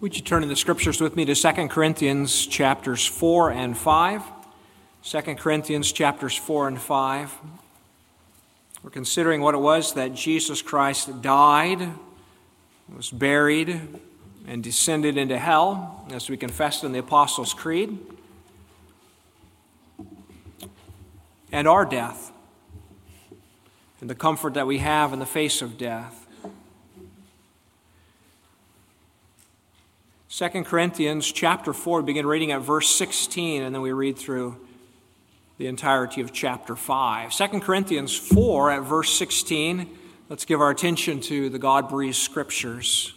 Would you turn in the scriptures with me to 2 Corinthians chapters 4 and 5? 2 Corinthians chapters 4 and 5. We're considering what it was that Jesus Christ died, was buried, and descended into hell, as we confessed in the Apostles' Creed, and our death, and the comfort that we have in the face of death. 2 Corinthians chapter 4, begin reading at verse 16, and then we read through the entirety of chapter 5. 2 Corinthians 4 at verse 16, let's give our attention to the God breathed scriptures.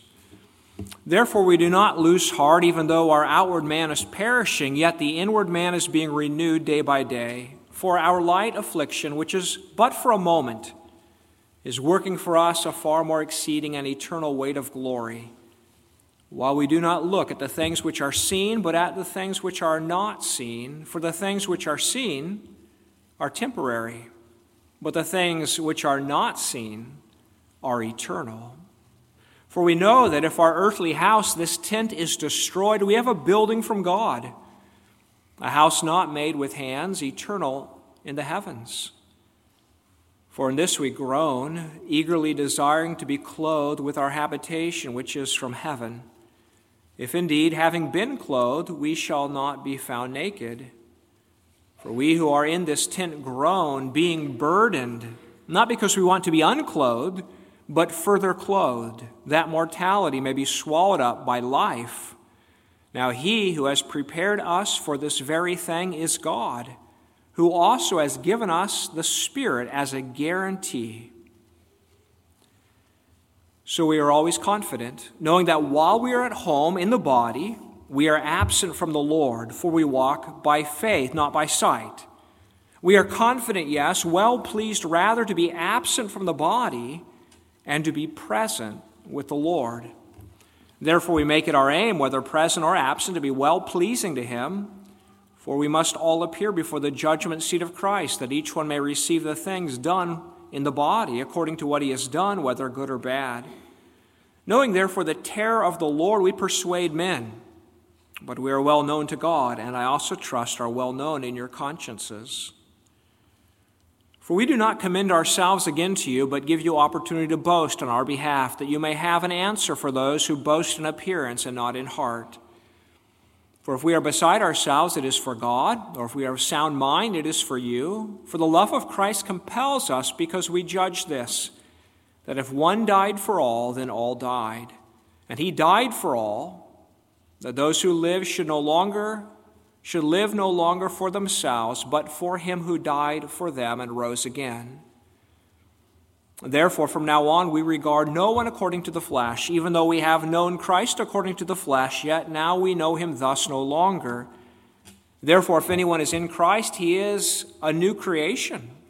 Therefore, we do not lose heart, even though our outward man is perishing, yet the inward man is being renewed day by day. For our light affliction, which is but for a moment, is working for us a far more exceeding and eternal weight of glory while we do not look at the things which are seen, but at the things which are not seen, for the things which are seen are temporary, but the things which are not seen are eternal. For we know that if our earthly house, this tent, is destroyed, we have a building from God, a house not made with hands, eternal in the heavens. For in this we groan, eagerly desiring to be clothed with our habitation, which is from heaven. If indeed, having been clothed, we shall not be found naked. For we who are in this tent groan, being burdened, not because we want to be unclothed, but further clothed, that mortality may be swallowed up by life. Now, he who has prepared us for this very thing is God, who also has given us the Spirit as a guarantee. So we are always confident, knowing that while we are at home in the body, we are absent from the Lord, for we walk by faith, not by sight. We are confident, yes, well pleased rather to be absent from the body and to be present with the Lord. Therefore, we make it our aim, whether present or absent, to be well pleasing to Him. For we must all appear before the judgment seat of Christ, that each one may receive the things done in the body according to what he has done, whether good or bad. Knowing therefore the terror of the Lord, we persuade men, but we are well known to God, and I also trust are well known in your consciences. For we do not commend ourselves again to you, but give you opportunity to boast on our behalf, that you may have an answer for those who boast in appearance and not in heart. For if we are beside ourselves, it is for God, or if we are of sound mind, it is for you. For the love of Christ compels us, because we judge this that if one died for all, then all died. And he died for all, that those who live should no longer should live no longer for themselves, but for him who died for them and rose again. Therefore, from now on, we regard no one according to the flesh. Even though we have known Christ according to the flesh, yet now we know him thus no longer. Therefore, if anyone is in Christ, he is a new creation.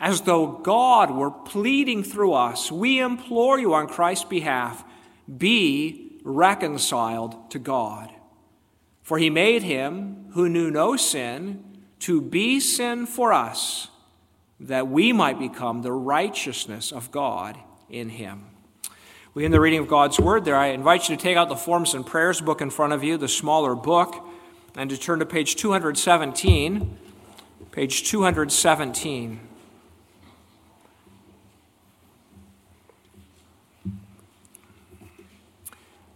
as though God were pleading through us. We implore you on Christ's behalf be reconciled to God. For he made him who knew no sin to be sin for us, that we might become the righteousness of God in him. We end the reading of God's word there. I invite you to take out the Forms and Prayers book in front of you, the smaller book, and to turn to page 217. Page 217.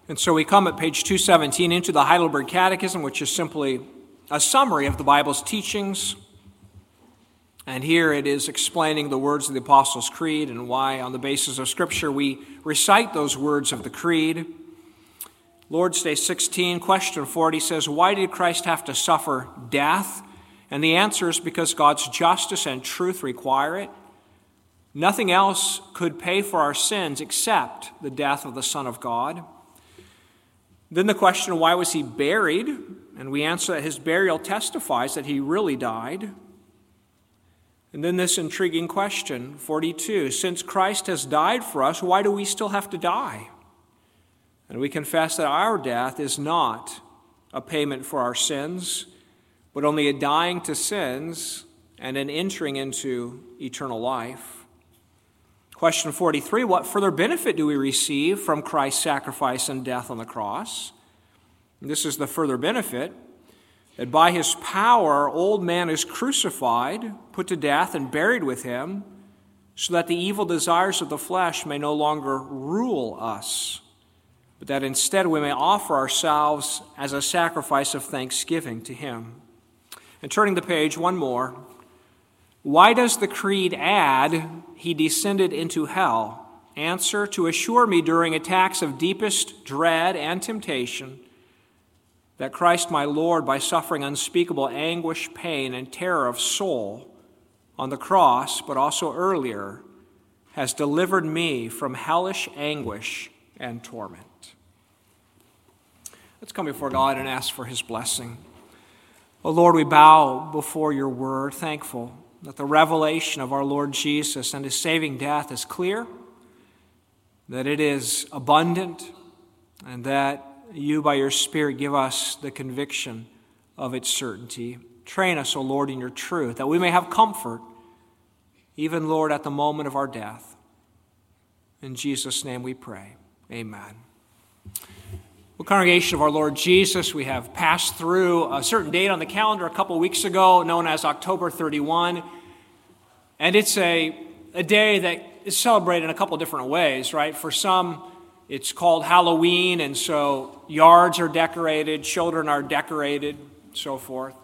And so we come at page 217 into the Heidelberg Catechism, which is simply a summary of the Bible's teachings. And here it is explaining the words of the Apostles' Creed and why, on the basis of Scripture, we recite those words of the Creed. Lord's Day 16, question 40 says, Why did Christ have to suffer death? And the answer is because God's justice and truth require it. Nothing else could pay for our sins except the death of the Son of God. Then the question, why was he buried? And we answer that his burial testifies that he really died. And then this intriguing question, 42 Since Christ has died for us, why do we still have to die? And we confess that our death is not a payment for our sins, but only a dying to sins and an entering into eternal life. Question 43 What further benefit do we receive from Christ's sacrifice and death on the cross? And this is the further benefit that by his power, old man is crucified, put to death, and buried with him, so that the evil desires of the flesh may no longer rule us, but that instead we may offer ourselves as a sacrifice of thanksgiving to him. And turning the page, one more. Why does the creed add, He descended into hell? Answer to assure me during attacks of deepest dread and temptation that Christ my Lord, by suffering unspeakable anguish, pain, and terror of soul on the cross, but also earlier, has delivered me from hellish anguish and torment. Let's come before God and ask for his blessing. Oh Lord, we bow before your word, thankful that the revelation of our Lord Jesus and his saving death is clear, that it is abundant, and that you, by your Spirit, give us the conviction of its certainty. Train us, O Lord, in your truth, that we may have comfort, even, Lord, at the moment of our death. In Jesus' name we pray. Amen. Well, congregation of our Lord Jesus, we have passed through a certain date on the calendar a couple weeks ago, known as October 31. And it's a, a day that is celebrated in a couple different ways, right? For some, it's called Halloween, and so yards are decorated, children are decorated, so forth.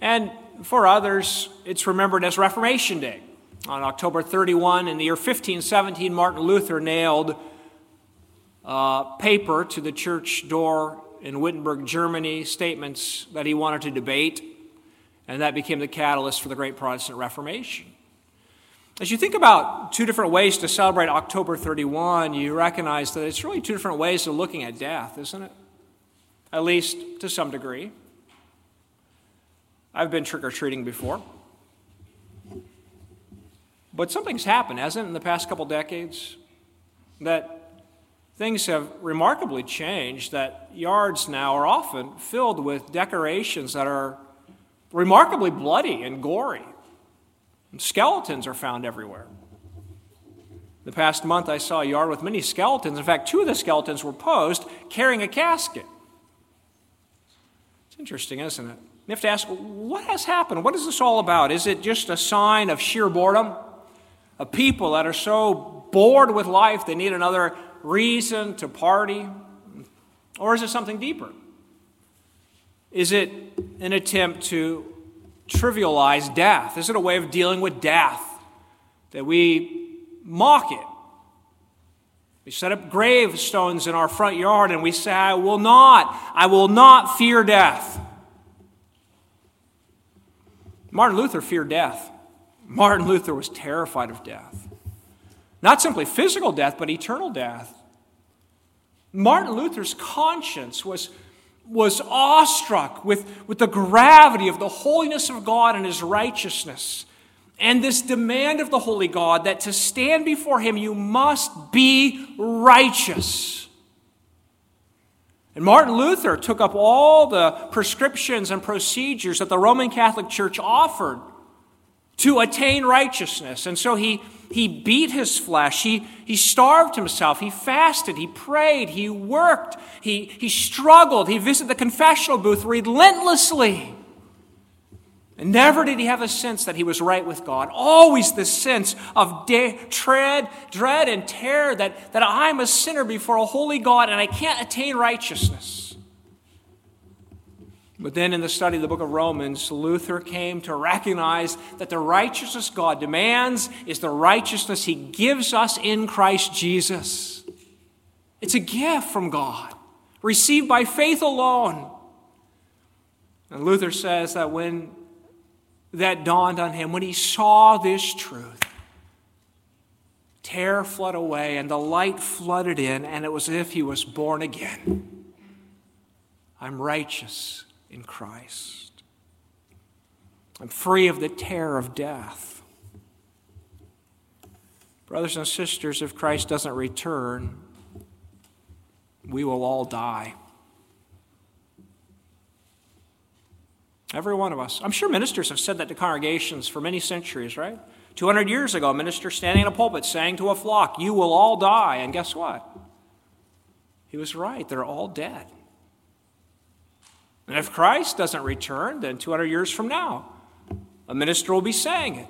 And for others, it's remembered as Reformation Day. On October 31, in the year 1517, Martin Luther nailed uh, paper to the church door in Wittenberg, Germany, statements that he wanted to debate, and that became the catalyst for the Great Protestant Reformation. As you think about two different ways to celebrate October 31, you recognize that it's really two different ways of looking at death, isn't it? At least to some degree. I've been trick or treating before. But something's happened, hasn't it, in the past couple decades? That things have remarkably changed, that yards now are often filled with decorations that are remarkably bloody and gory. Skeletons are found everywhere. The past month, I saw a yard with many skeletons. In fact, two of the skeletons were posed carrying a casket. It's interesting, isn't it? You have to ask, what has happened? What is this all about? Is it just a sign of sheer boredom? Of people that are so bored with life they need another reason to party? Or is it something deeper? Is it an attempt to trivialize death? Is it a way of dealing with death that we mock it? We set up gravestones in our front yard and we say, I will not, I will not fear death. Martin Luther feared death. Martin Luther was terrified of death. Not simply physical death, but eternal death. Martin Luther's conscience was was awestruck with, with the gravity of the holiness of God and his righteousness. And this demand of the holy God that to stand before him, you must be righteous. And Martin Luther took up all the prescriptions and procedures that the Roman Catholic Church offered to attain righteousness. And so he he beat his flesh. He, he starved himself. He fasted. He prayed. He worked. He, he struggled. He visited the confessional booth relentlessly. And never did he have a sense that he was right with God. Always this sense of de- tread, dread and terror that, that I'm a sinner before a holy God and I can't attain righteousness. But then in the study of the book of Romans, Luther came to recognize that the righteousness God demands is the righteousness he gives us in Christ Jesus. It's a gift from God, received by faith alone. And Luther says that when that dawned on him, when he saw this truth, terror fled away and the light flooded in, and it was as if he was born again. I'm righteous in Christ. I'm free of the terror of death. Brothers and sisters, if Christ doesn't return, we will all die. Every one of us. I'm sure ministers have said that to congregations for many centuries, right? 200 years ago, a minister standing in a pulpit saying to a flock, You will all die. And guess what? He was right. They're all dead. And if Christ doesn't return, then 200 years from now, a minister will be saying it.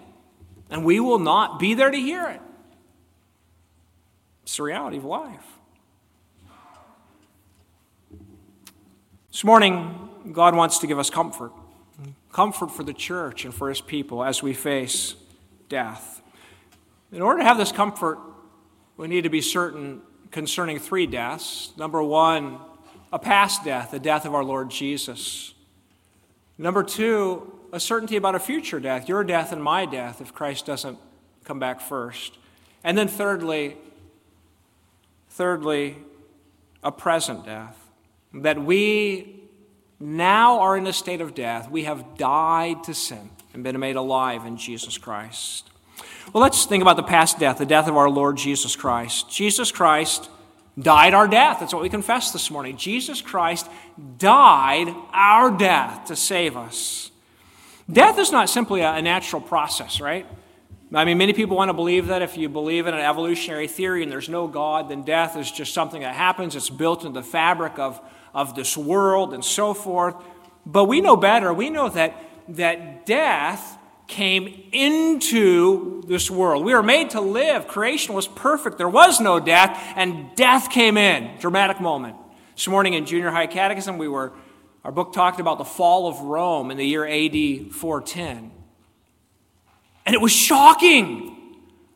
And we will not be there to hear it. It's the reality of life. This morning, God wants to give us comfort comfort for the church and for his people as we face death. In order to have this comfort, we need to be certain concerning three deaths. Number one, a past death, the death of our Lord Jesus. Number two, a certainty about a future death, your death and my death, if Christ doesn't come back first. And then thirdly, thirdly, a present death, that we now are in a state of death. We have died to sin and been made alive in Jesus Christ. Well, let's think about the past death, the death of our Lord Jesus Christ. Jesus Christ died our death. That's what we confess this morning. Jesus Christ died our death to save us. Death is not simply a natural process, right? I mean, many people want to believe that if you believe in an evolutionary theory and there's no God, then death is just something that happens. It's built into the fabric of, of this world and so forth. But we know better. We know that, that death came into this world. We were made to live. Creation was perfect. There was no death, and death came in. Dramatic moment. This morning in junior high catechism, we were, our book talked about the fall of Rome in the year AD 410. And it was shocking.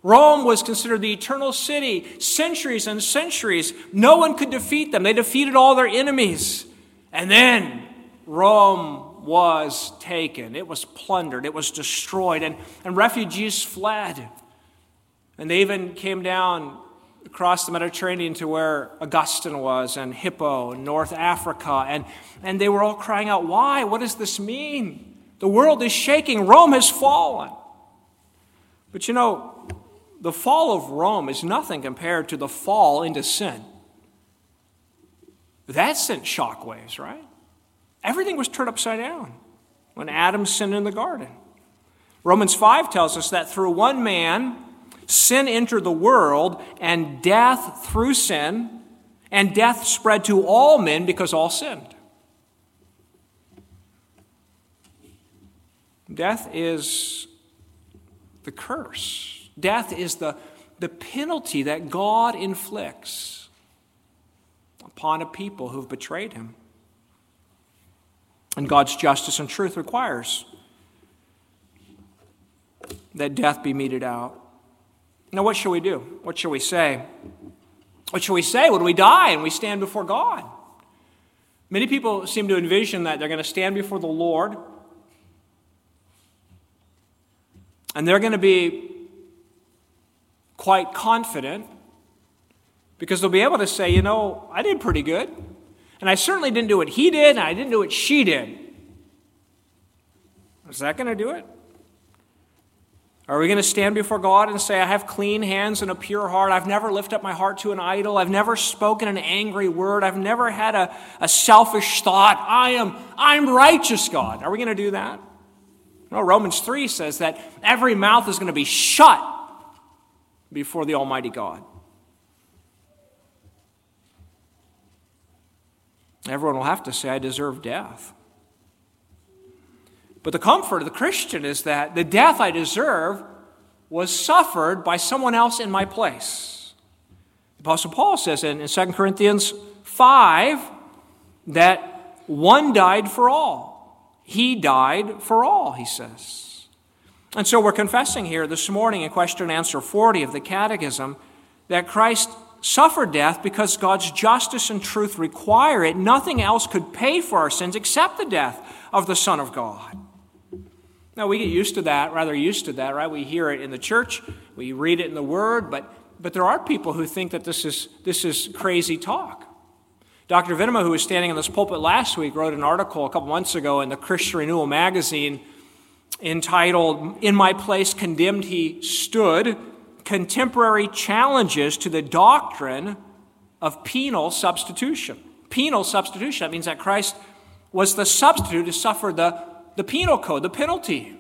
Rome was considered the eternal city, centuries and centuries. No one could defeat them. They defeated all their enemies. And then Rome was taken, it was plundered, it was destroyed, and, and refugees fled. And they even came down across the Mediterranean to where Augustine was, and Hippo, and North Africa, and, and they were all crying out, Why? What does this mean? The world is shaking, Rome has fallen. But you know, the fall of Rome is nothing compared to the fall into sin. That sent shockwaves, right? Everything was turned upside down when Adam sinned in the garden. Romans 5 tells us that through one man, sin entered the world, and death through sin, and death spread to all men because all sinned. Death is the curse. Death is the, the penalty that God inflicts upon a people who've betrayed him. And God's justice and truth requires that death be meted out. Now, what shall we do? What shall we say? What shall we say when we die and we stand before God? Many people seem to envision that they're going to stand before the Lord and they're going to be quite confident because they'll be able to say, you know, I did pretty good. And I certainly didn't do what he did, and I didn't do what she did. Is that going to do it? Are we going to stand before God and say, I have clean hands and a pure heart? I've never lifted up my heart to an idol. I've never spoken an angry word. I've never had a, a selfish thought. I am, I'm righteous, God. Are we going to do that? No, Romans 3 says that every mouth is going to be shut before the Almighty God. Everyone will have to say, I deserve death. But the comfort of the Christian is that the death I deserve was suffered by someone else in my place. The Apostle Paul says in, in 2 Corinthians 5 that one died for all. He died for all, he says. And so we're confessing here this morning in question and answer 40 of the Catechism that Christ suffered death because God's justice and truth require it. Nothing else could pay for our sins except the death of the Son of God. Now, we get used to that, rather used to that, right? We hear it in the church, we read it in the Word, but, but there are people who think that this is, this is crazy talk. Dr. Venema, who was standing in this pulpit last week, wrote an article a couple months ago in the Christian Renewal magazine entitled, In My Place Condemned He Stood Contemporary Challenges to the Doctrine of Penal Substitution. Penal substitution, that means that Christ was the substitute to suffer the, the penal code, the penalty.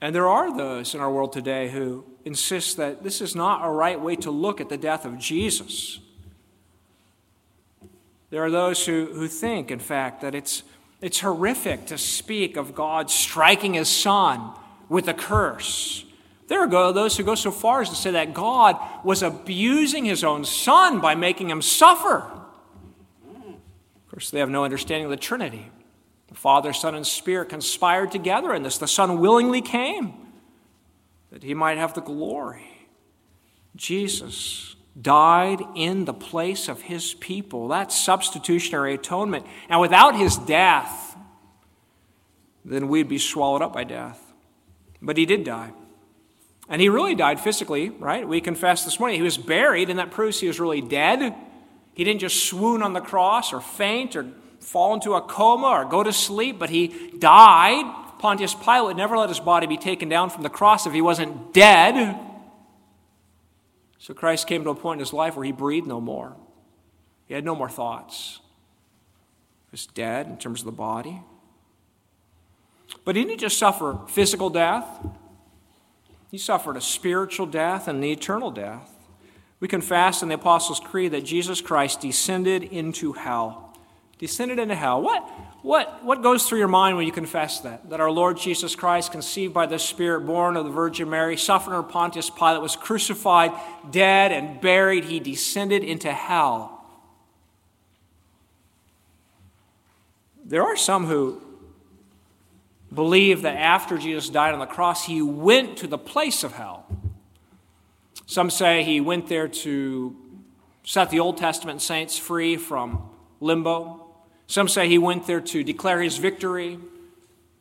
And there are those in our world today who insist that this is not a right way to look at the death of Jesus. There are those who, who think, in fact, that it's, it's horrific to speak of God striking his son with a curse. There are those who go so far as to say that God was abusing his own son by making him suffer. Of course, they have no understanding of the Trinity. The Father, Son, and Spirit conspired together in this. The Son willingly came that he might have the glory. Jesus died in the place of his people. That's substitutionary atonement. And without his death, then we'd be swallowed up by death. But he did die. And he really died physically, right? We confessed this morning. He was buried, and that proves he was really dead. He didn't just swoon on the cross or faint or fall into a coma or go to sleep, but he died. Pontius Pilate never let his body be taken down from the cross if he wasn't dead. So Christ came to a point in his life where he breathed no more. He had no more thoughts. He was dead in terms of the body. But he didn't just suffer physical death, he suffered a spiritual death and an eternal death. We confess in the Apostles' Creed that Jesus Christ descended into hell descended into hell. What, what, what goes through your mind when you confess that? That our Lord Jesus Christ, conceived by the Spirit, born of the Virgin Mary, suffered under Pontius Pilate, was crucified, dead, and buried. He descended into hell. There are some who believe that after Jesus died on the cross, he went to the place of hell. Some say he went there to set the Old Testament saints free from limbo. Some say he went there to declare his victory.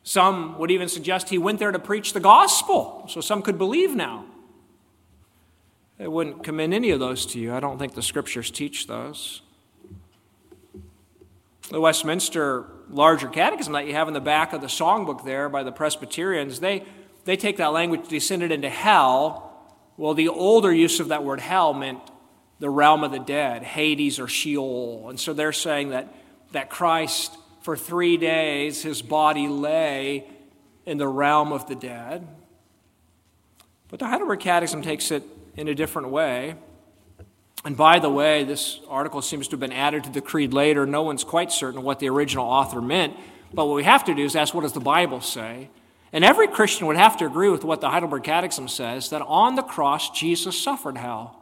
Some would even suggest he went there to preach the gospel, so some could believe now. I wouldn't commend any of those to you. I don't think the scriptures teach those. The Westminster larger catechism that you have in the back of the songbook there by the Presbyterians, they, they take that language descended into hell. Well, the older use of that word hell meant the realm of the dead, Hades or Sheol. And so they're saying that that Christ, for three days, his body lay in the realm of the dead. But the Heidelberg Catechism takes it in a different way. And by the way, this article seems to have been added to the creed later. No one's quite certain what the original author meant. But what we have to do is ask what does the Bible say? And every Christian would have to agree with what the Heidelberg Catechism says that on the cross, Jesus suffered hell.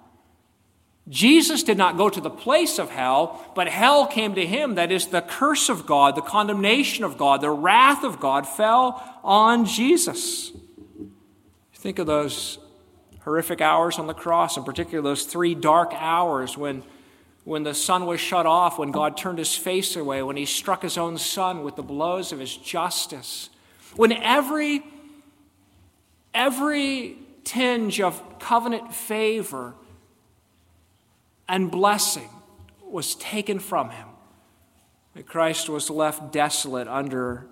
Jesus did not go to the place of hell, but hell came to him. That is, the curse of God, the condemnation of God, the wrath of God fell on Jesus. Think of those horrific hours on the cross, in particular those three dark hours when, when the sun was shut off, when God turned his face away, when he struck his own son with the blows of his justice, when every, every tinge of covenant favor and blessing was taken from him. Christ was left desolate under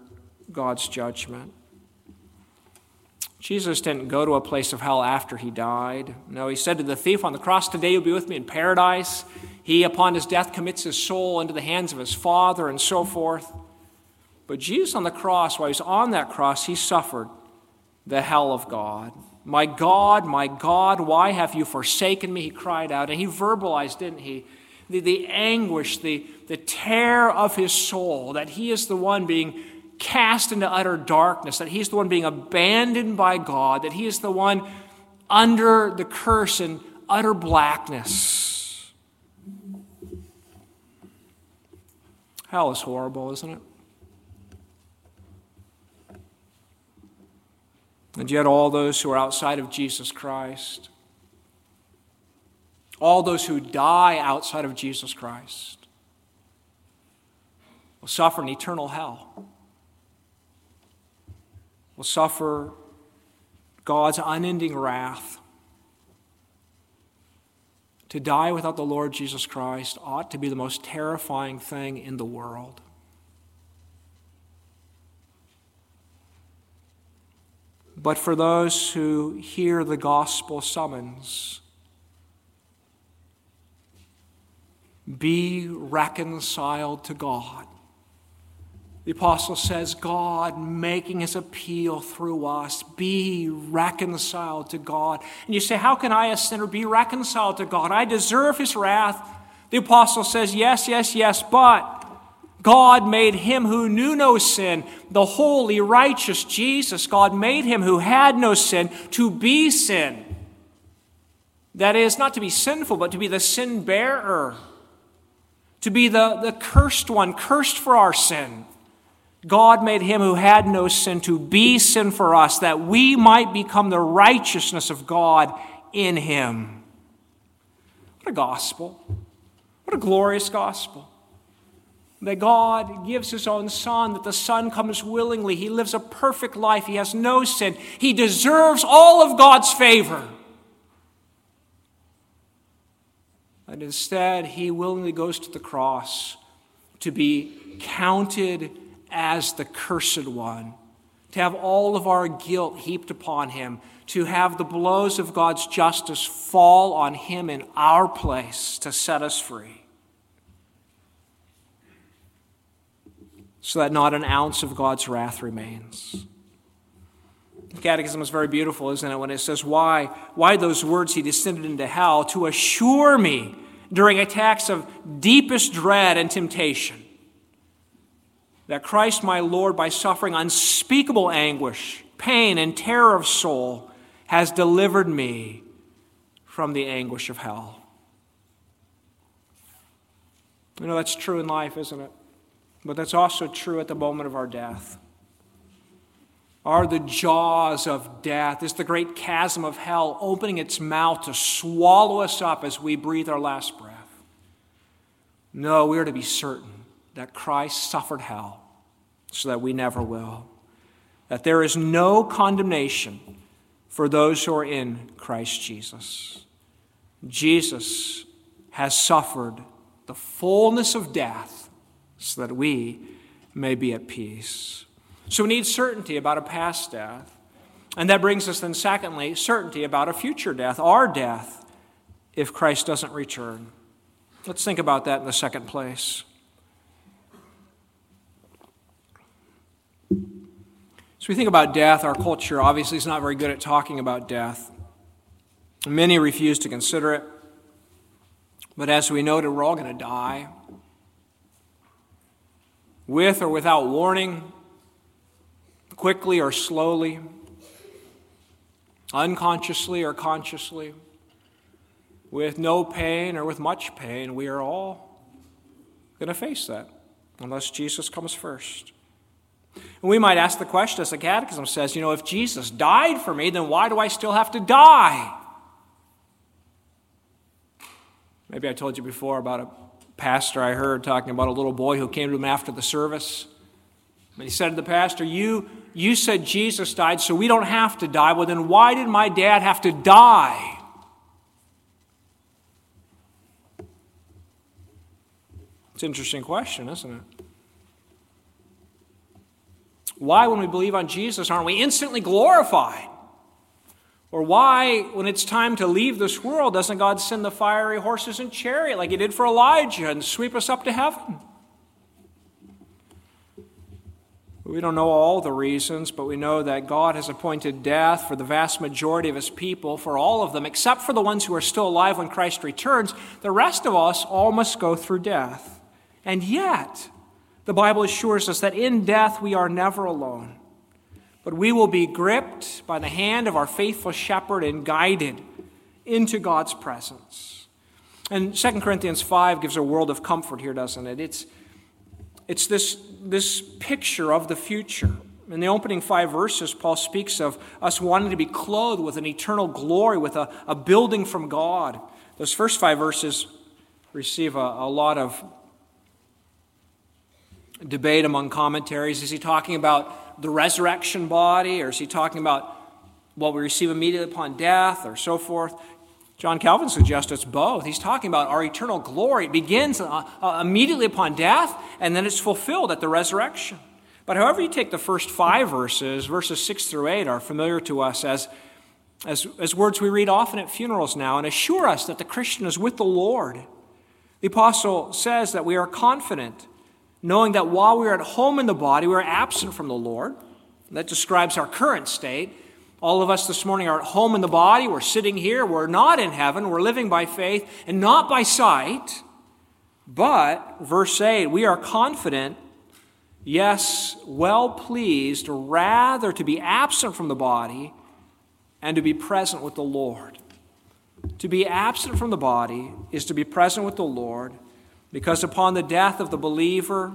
God's judgment. Jesus didn't go to a place of hell after he died. No, he said to the thief on the cross, Today you'll be with me in paradise. He, upon his death, commits his soul into the hands of his Father and so forth. But Jesus on the cross, while he's on that cross, he suffered the hell of God. My God, my God, why have you forsaken me? He cried out. And he verbalized, didn't he? The, the anguish, the, the tear of his soul, that he is the one being cast into utter darkness, that he's the one being abandoned by God, that he is the one under the curse and utter blackness. Hell is horrible, isn't it? And yet, all those who are outside of Jesus Christ, all those who die outside of Jesus Christ, will suffer an eternal hell, will suffer God's unending wrath To die without the Lord Jesus Christ ought to be the most terrifying thing in the world. But for those who hear the gospel summons, be reconciled to God. The apostle says, God making his appeal through us, be reconciled to God. And you say, How can I, a sinner, be reconciled to God? I deserve his wrath. The apostle says, Yes, yes, yes, but God made him who knew no sin, the holy, righteous Jesus. God made him who had no sin to be sin. That is, not to be sinful, but to be the sin bearer, to be the, the cursed one, cursed for our sin. God made him who had no sin to be sin for us, that we might become the righteousness of God in him. What a gospel! What a glorious gospel that God gives his own son, that the son comes willingly. He lives a perfect life. He has no sin. He deserves all of God's favor. And instead, he willingly goes to the cross to be counted as the cursed one, to have all of our guilt heaped upon him, to have the blows of God's justice fall on him in our place to set us free. so that not an ounce of God's wrath remains. The Catechism is very beautiful, isn't it, when it says, Why? Why those words, He descended into hell to assure me during attacks of deepest dread and temptation that Christ my Lord, by suffering unspeakable anguish, pain, and terror of soul, has delivered me from the anguish of hell. You know, that's true in life, isn't it? But that's also true at the moment of our death. Are the jaws of death, is the great chasm of hell opening its mouth to swallow us up as we breathe our last breath? No, we are to be certain that Christ suffered hell so that we never will. That there is no condemnation for those who are in Christ Jesus. Jesus has suffered the fullness of death so that we may be at peace. So we need certainty about a past death. And that brings us then, secondly, certainty about a future death, our death, if Christ doesn't return. Let's think about that in the second place. So we think about death. Our culture obviously is not very good at talking about death. Many refuse to consider it. But as we noted, we're all going to die with or without warning, quickly or slowly, unconsciously or consciously, with no pain or with much pain, we are all going to face that unless Jesus comes first. And we might ask the question, as the Catechism says, you know, if Jesus died for me, then why do I still have to die? Maybe I told you before about a pastor I heard talking about a little boy who came to him after the service. And he said to the pastor, you, you said Jesus died, so we don't have to die. Well, then why did my dad have to die? It's an interesting question, isn't it? Why, when we believe on Jesus, aren't we instantly glorified? Or why, when it's time to leave this world, doesn't God send the fiery horses and chariot like He did for Elijah and sweep us up to heaven? We don't know all the reasons, but we know that God has appointed death for the vast majority of His people, for all of them, except for the ones who are still alive when Christ returns. The rest of us all must go through death. And yet, the Bible assures us that in death we are never alone but we will be gripped by the hand of our faithful shepherd and guided into God's presence. And 2 Corinthians 5 gives a world of comfort here, doesn't it? It's, it's this, this picture of the future. In the opening five verses, Paul speaks of us wanting to be clothed with an eternal glory, with a, a building from God. Those first five verses receive a, a lot of debate among commentaries. Is he talking about the resurrection body, or is he talking about what we receive immediately upon death, or so forth? John Calvin suggests it's both. He's talking about our eternal glory. It begins uh, uh, immediately upon death, and then it's fulfilled at the resurrection. But however you take the first five verses, verses 6 through 8 are familiar to us as, as, as words we read often at funerals now and assure us that the Christian is with the Lord. The apostle says that we are confident, knowing that while we are at home in the body, we are absent from the Lord. That describes our current state. All of us this morning are at home in the body. We're sitting here. We're not in heaven. We're living by faith and not by sight. But, verse 8, we are confident, yes, well pleased, rather to be absent from the body and to be present with the Lord. To be absent from the body is to be present with the Lord, because upon the death of the believer,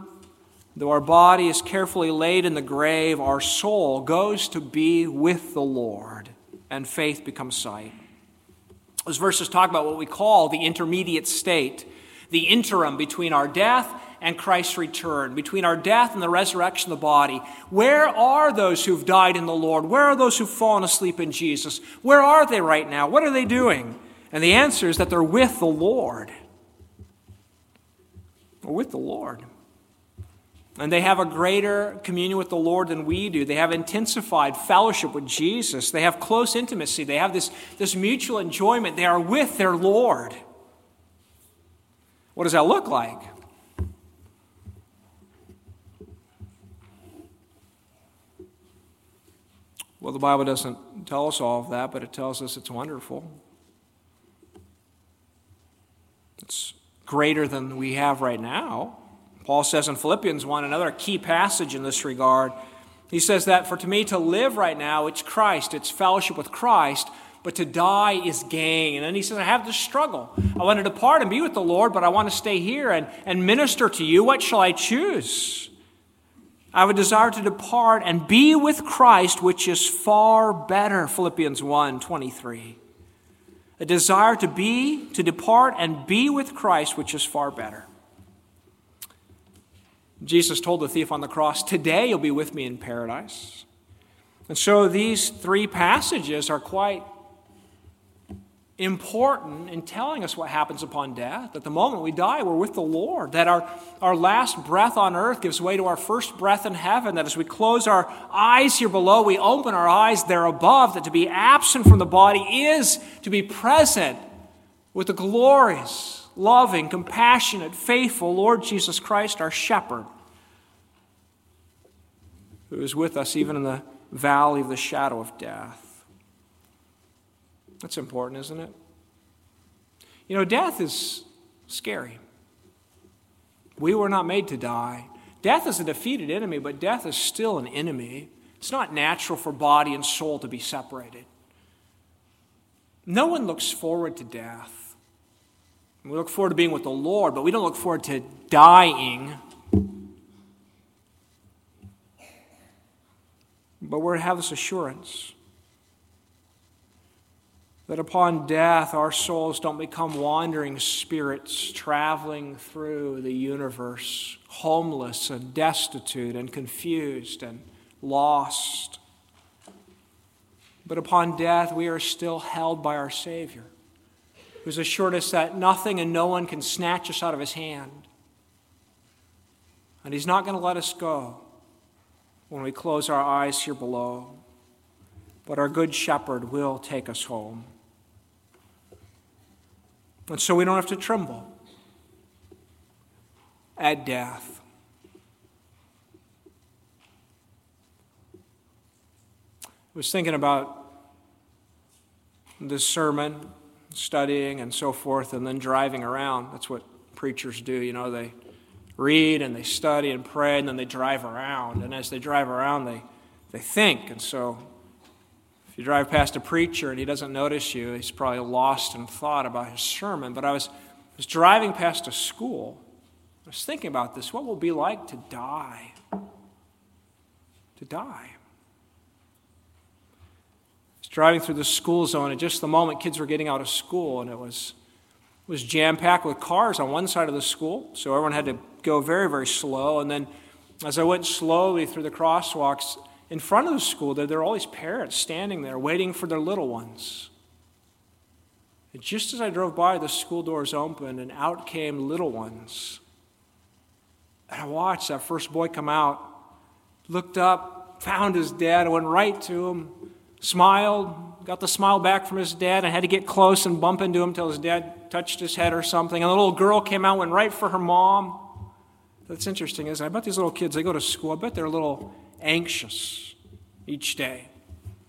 though our body is carefully laid in the grave, our soul goes to be with the Lord, and faith becomes sight. Those verses talk about what we call the intermediate state, the interim between our death and Christ's return, between our death and the resurrection of the body. Where are those who've died in the Lord? Where are those who've fallen asleep in Jesus? Where are they right now? What are they doing? And the answer is that they're with the Lord. They're with the Lord. And they have a greater communion with the Lord than we do. They have intensified fellowship with Jesus. They have close intimacy. They have this, this mutual enjoyment. They are with their Lord. What does that look like? Well, the Bible doesn't tell us all of that, but it tells us it's wonderful. It's greater than we have right now. Paul says in Philippians 1, another key passage in this regard, he says that for to me to live right now, it's Christ, it's fellowship with Christ, but to die is gain. And then he says, I have this struggle. I want to depart and be with the Lord, but I want to stay here and, and minister to you. What shall I choose? I have a desire to depart and be with Christ, which is far better. Philippians 1 23. A desire to be, to depart and be with Christ, which is far better. Jesus told the thief on the cross, Today you'll be with me in paradise. And so these three passages are quite important in telling us what happens upon death. That the moment we die, we're with the Lord. That our, our last breath on earth gives way to our first breath in heaven. That as we close our eyes here below, we open our eyes there above. That to be absent from the body is to be present with the glorious, loving, compassionate, faithful Lord Jesus Christ, our shepherd, who is with us even in the valley of the shadow of death. That's important, isn't it? You know, death is scary. We were not made to die. Death is a defeated enemy, but death is still an enemy. It's not natural for body and soul to be separated. No one looks forward to death. We look forward to being with the Lord, but we don't look forward to dying. But to have this assurance that upon death, our souls don't become wandering spirits traveling through the universe, homeless and destitute and confused and lost. But upon death, we are still held by our Savior, who's assured us that nothing and no one can snatch us out of His hand. And He's not going to let us go when we close our eyes here below. But our Good Shepherd will take us home. And so we don't have to tremble at death. I was thinking about this sermon, studying and so forth, and then driving around. That's what preachers do. You know, they read and they study and pray, and then they drive around. And as they drive around, they, they think. And so you drive past a preacher and he doesn't notice you, he's probably lost in thought about his sermon. But I was, was driving past a school. I was thinking about this. What will be like to die? To die. I was driving through the school zone, and just the moment kids were getting out of school, and it was, it was jam packed with cars on one side of the school, so everyone had to go very, very slow. And then as I went slowly through the crosswalks, in front of the school, there, there are all these parents standing there waiting for their little ones. And just as I drove by, the school doors opened, and out came little ones. And I watched that first boy come out, looked up, found his dad, went right to him, smiled, got the smile back from his dad, and had to get close and bump into him until his dad touched his head or something. And the little girl came out, went right for her mom. That's interesting, isn't it? I bet these little kids, they go to school, I bet they're a little anxious each day.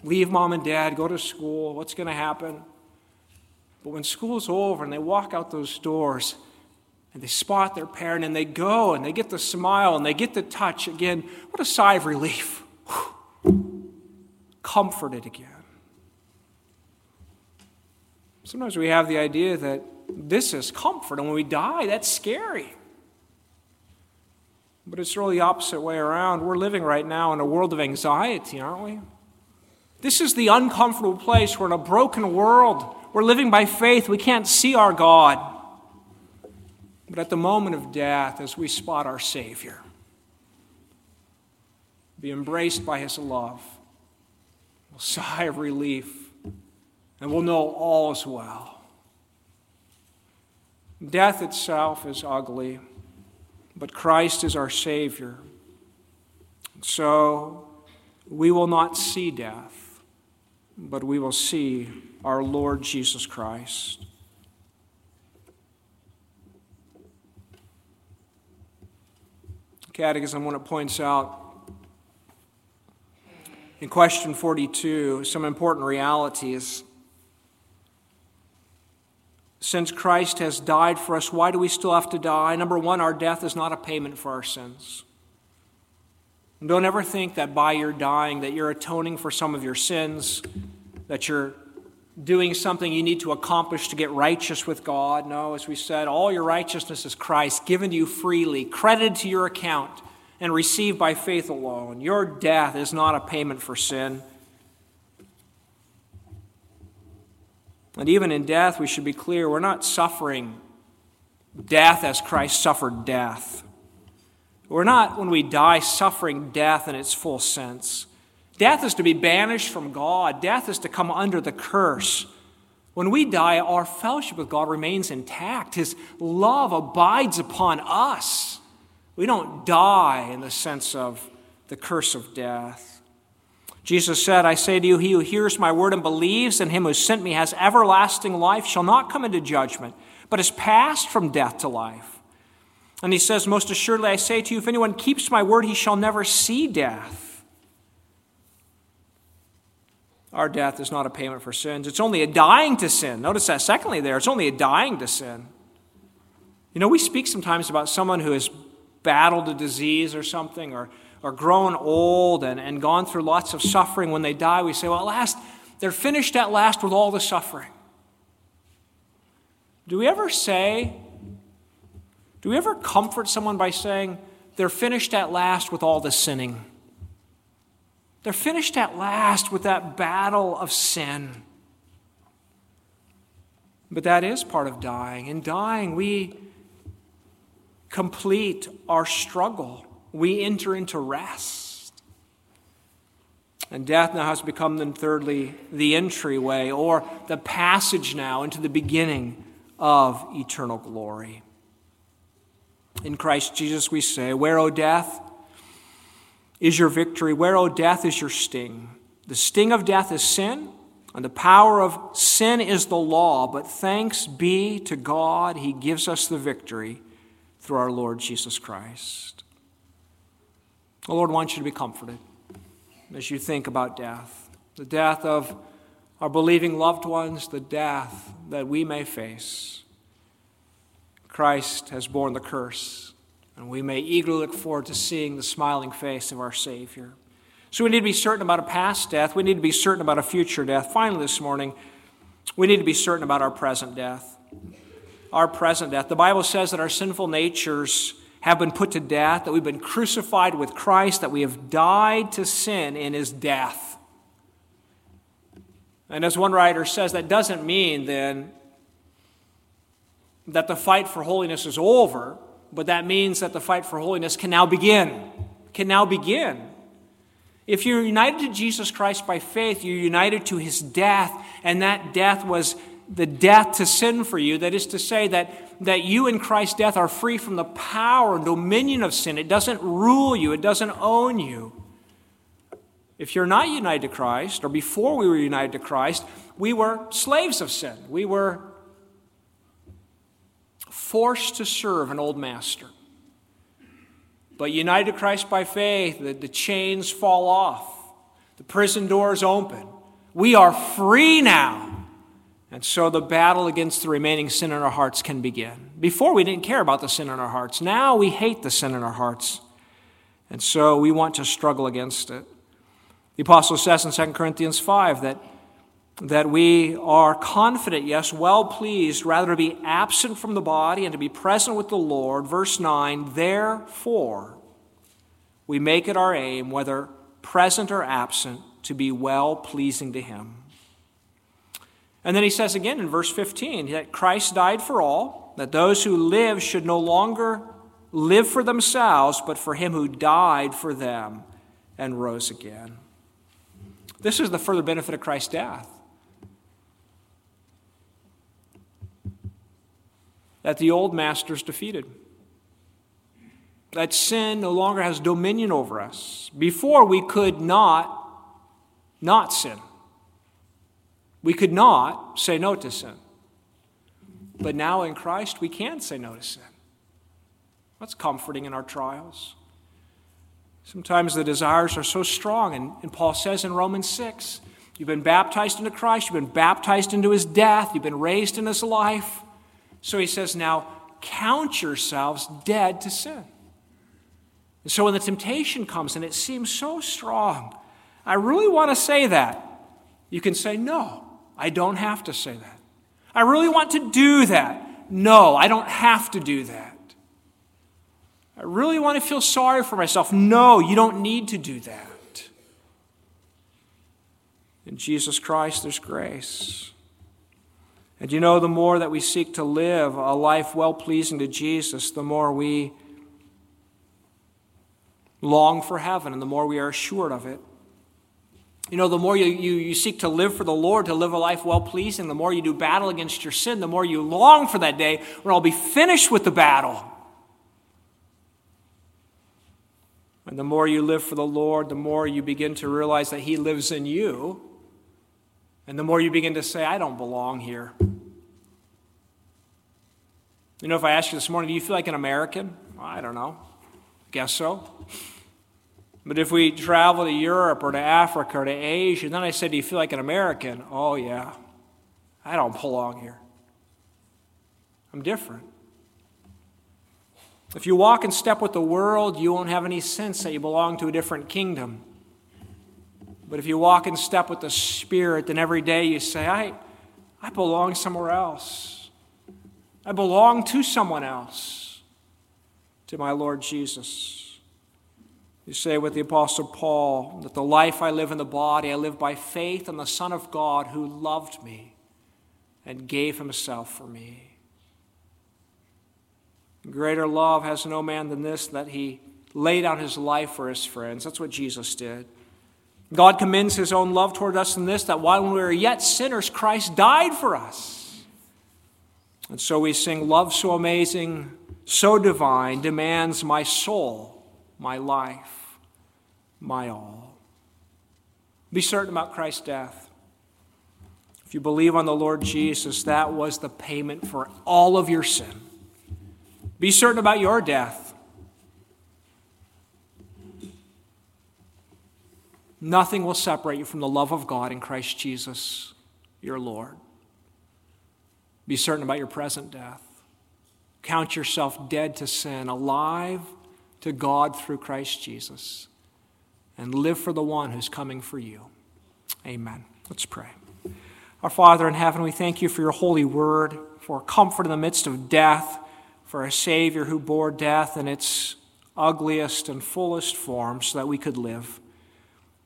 Leave mom and dad, go to school, what's going to happen? But when school's over and they walk out those doors and they spot their parent and they go and they get the smile and they get the touch again, what a sigh of relief. Comforted again. Sometimes we have the idea that this is comfort, and when we die, that's scary. But it's really the opposite way around. We're living right now in a world of anxiety, aren't we? This is the uncomfortable place. We're in a broken world. We're living by faith. We can't see our God. But at the moment of death, as we spot our Savior, be embraced by His love, we'll sigh of relief, and we'll know all is well. Death itself is ugly but Christ is our Savior. So we will not see death, but we will see our Lord Jesus Christ. Catechism, when it points out in question 42 some important realities since Christ has died for us, why do we still have to die? Number one, our death is not a payment for our sins. And don't ever think that by your dying that you're atoning for some of your sins, that you're doing something you need to accomplish to get righteous with God. No, as we said, all your righteousness is Christ, given to you freely, credited to your account, and received by faith alone. Your death is not a payment for sin. And even in death, we should be clear we're not suffering death as Christ suffered death. We're not, when we die, suffering death in its full sense. Death is to be banished from God, death is to come under the curse. When we die, our fellowship with God remains intact. His love abides upon us. We don't die in the sense of the curse of death. Jesus said, I say to you, he who hears my word and believes in him who sent me has everlasting life, shall not come into judgment, but is passed from death to life. And he says, Most assuredly I say to you, if anyone keeps my word, he shall never see death. Our death is not a payment for sins. It's only a dying to sin. Notice that, secondly, there, it's only a dying to sin. You know, we speak sometimes about someone who has battled a disease or something, or or grown old and, and gone through lots of suffering, when they die, we say, well, at last, they're finished at last with all the suffering. Do we ever say, do we ever comfort someone by saying, they're finished at last with all the sinning? They're finished at last with that battle of sin. But that is part of dying. In dying, we complete our struggle we enter into rest. And death now has become, then, thirdly, the entryway or the passage now into the beginning of eternal glory. In Christ Jesus, we say, Where, O death, is your victory? Where, O death, is your sting? The sting of death is sin, and the power of sin is the law. But thanks be to God, He gives us the victory through our Lord Jesus Christ. The Lord wants you to be comforted as you think about death the death of our believing loved ones, the death that we may face. Christ has borne the curse, and we may eagerly look forward to seeing the smiling face of our Savior. So we need to be certain about a past death. We need to be certain about a future death. Finally, this morning, we need to be certain about our present death. Our present death. The Bible says that our sinful natures have been put to death, that we've been crucified with Christ, that we have died to sin in his death. And as one writer says, that doesn't mean then that the fight for holiness is over, but that means that the fight for holiness can now begin. Can now begin. If you're united to Jesus Christ by faith, you're united to his death, and that death was the death to sin for you. That is to say, that, that you in Christ's death are free from the power and dominion of sin. It doesn't rule you, it doesn't own you. If you're not united to Christ, or before we were united to Christ, we were slaves of sin. We were forced to serve an old master. But united to Christ by faith, the, the chains fall off, the prison doors open. We are free now. And so the battle against the remaining sin in our hearts can begin. Before, we didn't care about the sin in our hearts. Now we hate the sin in our hearts. And so we want to struggle against it. The apostle says in 2 Corinthians 5 that, that we are confident, yes, well pleased, rather to be absent from the body and to be present with the Lord. Verse 9, therefore, we make it our aim, whether present or absent, to be well pleasing to Him. And then he says again in verse 15 that Christ died for all, that those who live should no longer live for themselves, but for him who died for them and rose again. This is the further benefit of Christ's death. That the old master is defeated. That sin no longer has dominion over us. Before we could not not sin. We could not say no to sin. But now in Christ, we can say no to sin. That's comforting in our trials. Sometimes the desires are so strong, and, and Paul says in Romans 6 you've been baptized into Christ, you've been baptized into his death, you've been raised in his life. So he says, now count yourselves dead to sin. And so when the temptation comes and it seems so strong, I really want to say that. You can say, no, I don't have to say that. I really want to do that. No, I don't have to do that. I really want to feel sorry for myself. No, you don't need to do that. In Jesus Christ, there's grace. And you know, the more that we seek to live a life well pleasing to Jesus, the more we long for heaven and the more we are assured of it. You know, the more you, you, you seek to live for the Lord, to live a life well pleasing, the more you do battle against your sin, the more you long for that day when I'll be finished with the battle. And the more you live for the Lord, the more you begin to realize that He lives in you. And the more you begin to say, I don't belong here. You know, if I ask you this morning, do you feel like an American? I don't know. Guess so. But if we travel to Europe or to Africa or to Asia, then I said, Do you feel like an American? Oh, yeah. I don't belong here. I'm different. If you walk in step with the world, you won't have any sense that you belong to a different kingdom. But if you walk in step with the Spirit, then every day you say, I, I belong somewhere else. I belong to someone else, to my Lord Jesus. You say with the Apostle Paul that the life I live in the body, I live by faith in the Son of God who loved me and gave himself for me. Greater love has no man than this, that he laid down his life for his friends. That's what Jesus did. God commends his own love toward us in this, that while we were yet sinners, Christ died for us. And so we sing, Love so amazing, so divine, demands my soul my life, my all. Be certain about Christ's death. If you believe on the Lord Jesus, that was the payment for all of your sin. Be certain about your death. Nothing will separate you from the love of God in Christ Jesus, your Lord. Be certain about your present death. Count yourself dead to sin, alive to God through Christ Jesus and live for the one who's coming for you. Amen. Let's pray. Our Father in heaven, we thank you for your holy word, for comfort in the midst of death, for a Savior who bore death in its ugliest and fullest form so that we could live.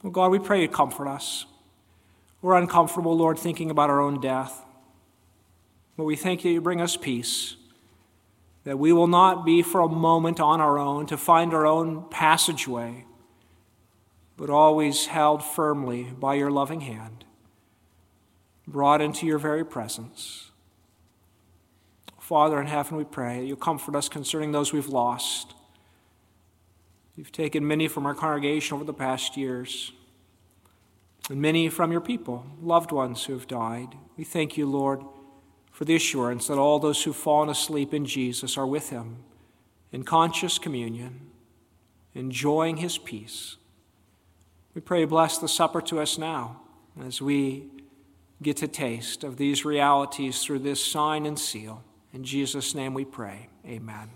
Well, God, we pray you comfort us. We're uncomfortable, Lord, thinking about our own death. But we thank you you bring us peace that we will not be for a moment on our own to find our own passageway, but always held firmly by your loving hand. brought into your very presence. Father in heaven, we pray that you comfort us concerning those we've lost. You've taken many from our congregation over the past years, and many from your people, loved ones who have died. We thank you, Lord, for the assurance that all those who've fallen asleep in Jesus are with him in conscious communion, enjoying his peace. We pray, bless the supper to us now as we get to taste of these realities through this sign and seal. In Jesus' name we pray. Amen.